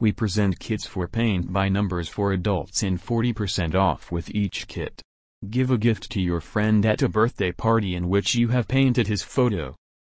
We present kits for paint by numbers for adults and 40% off with each kit. Give a gift to your friend at a birthday party in which you have painted his photo.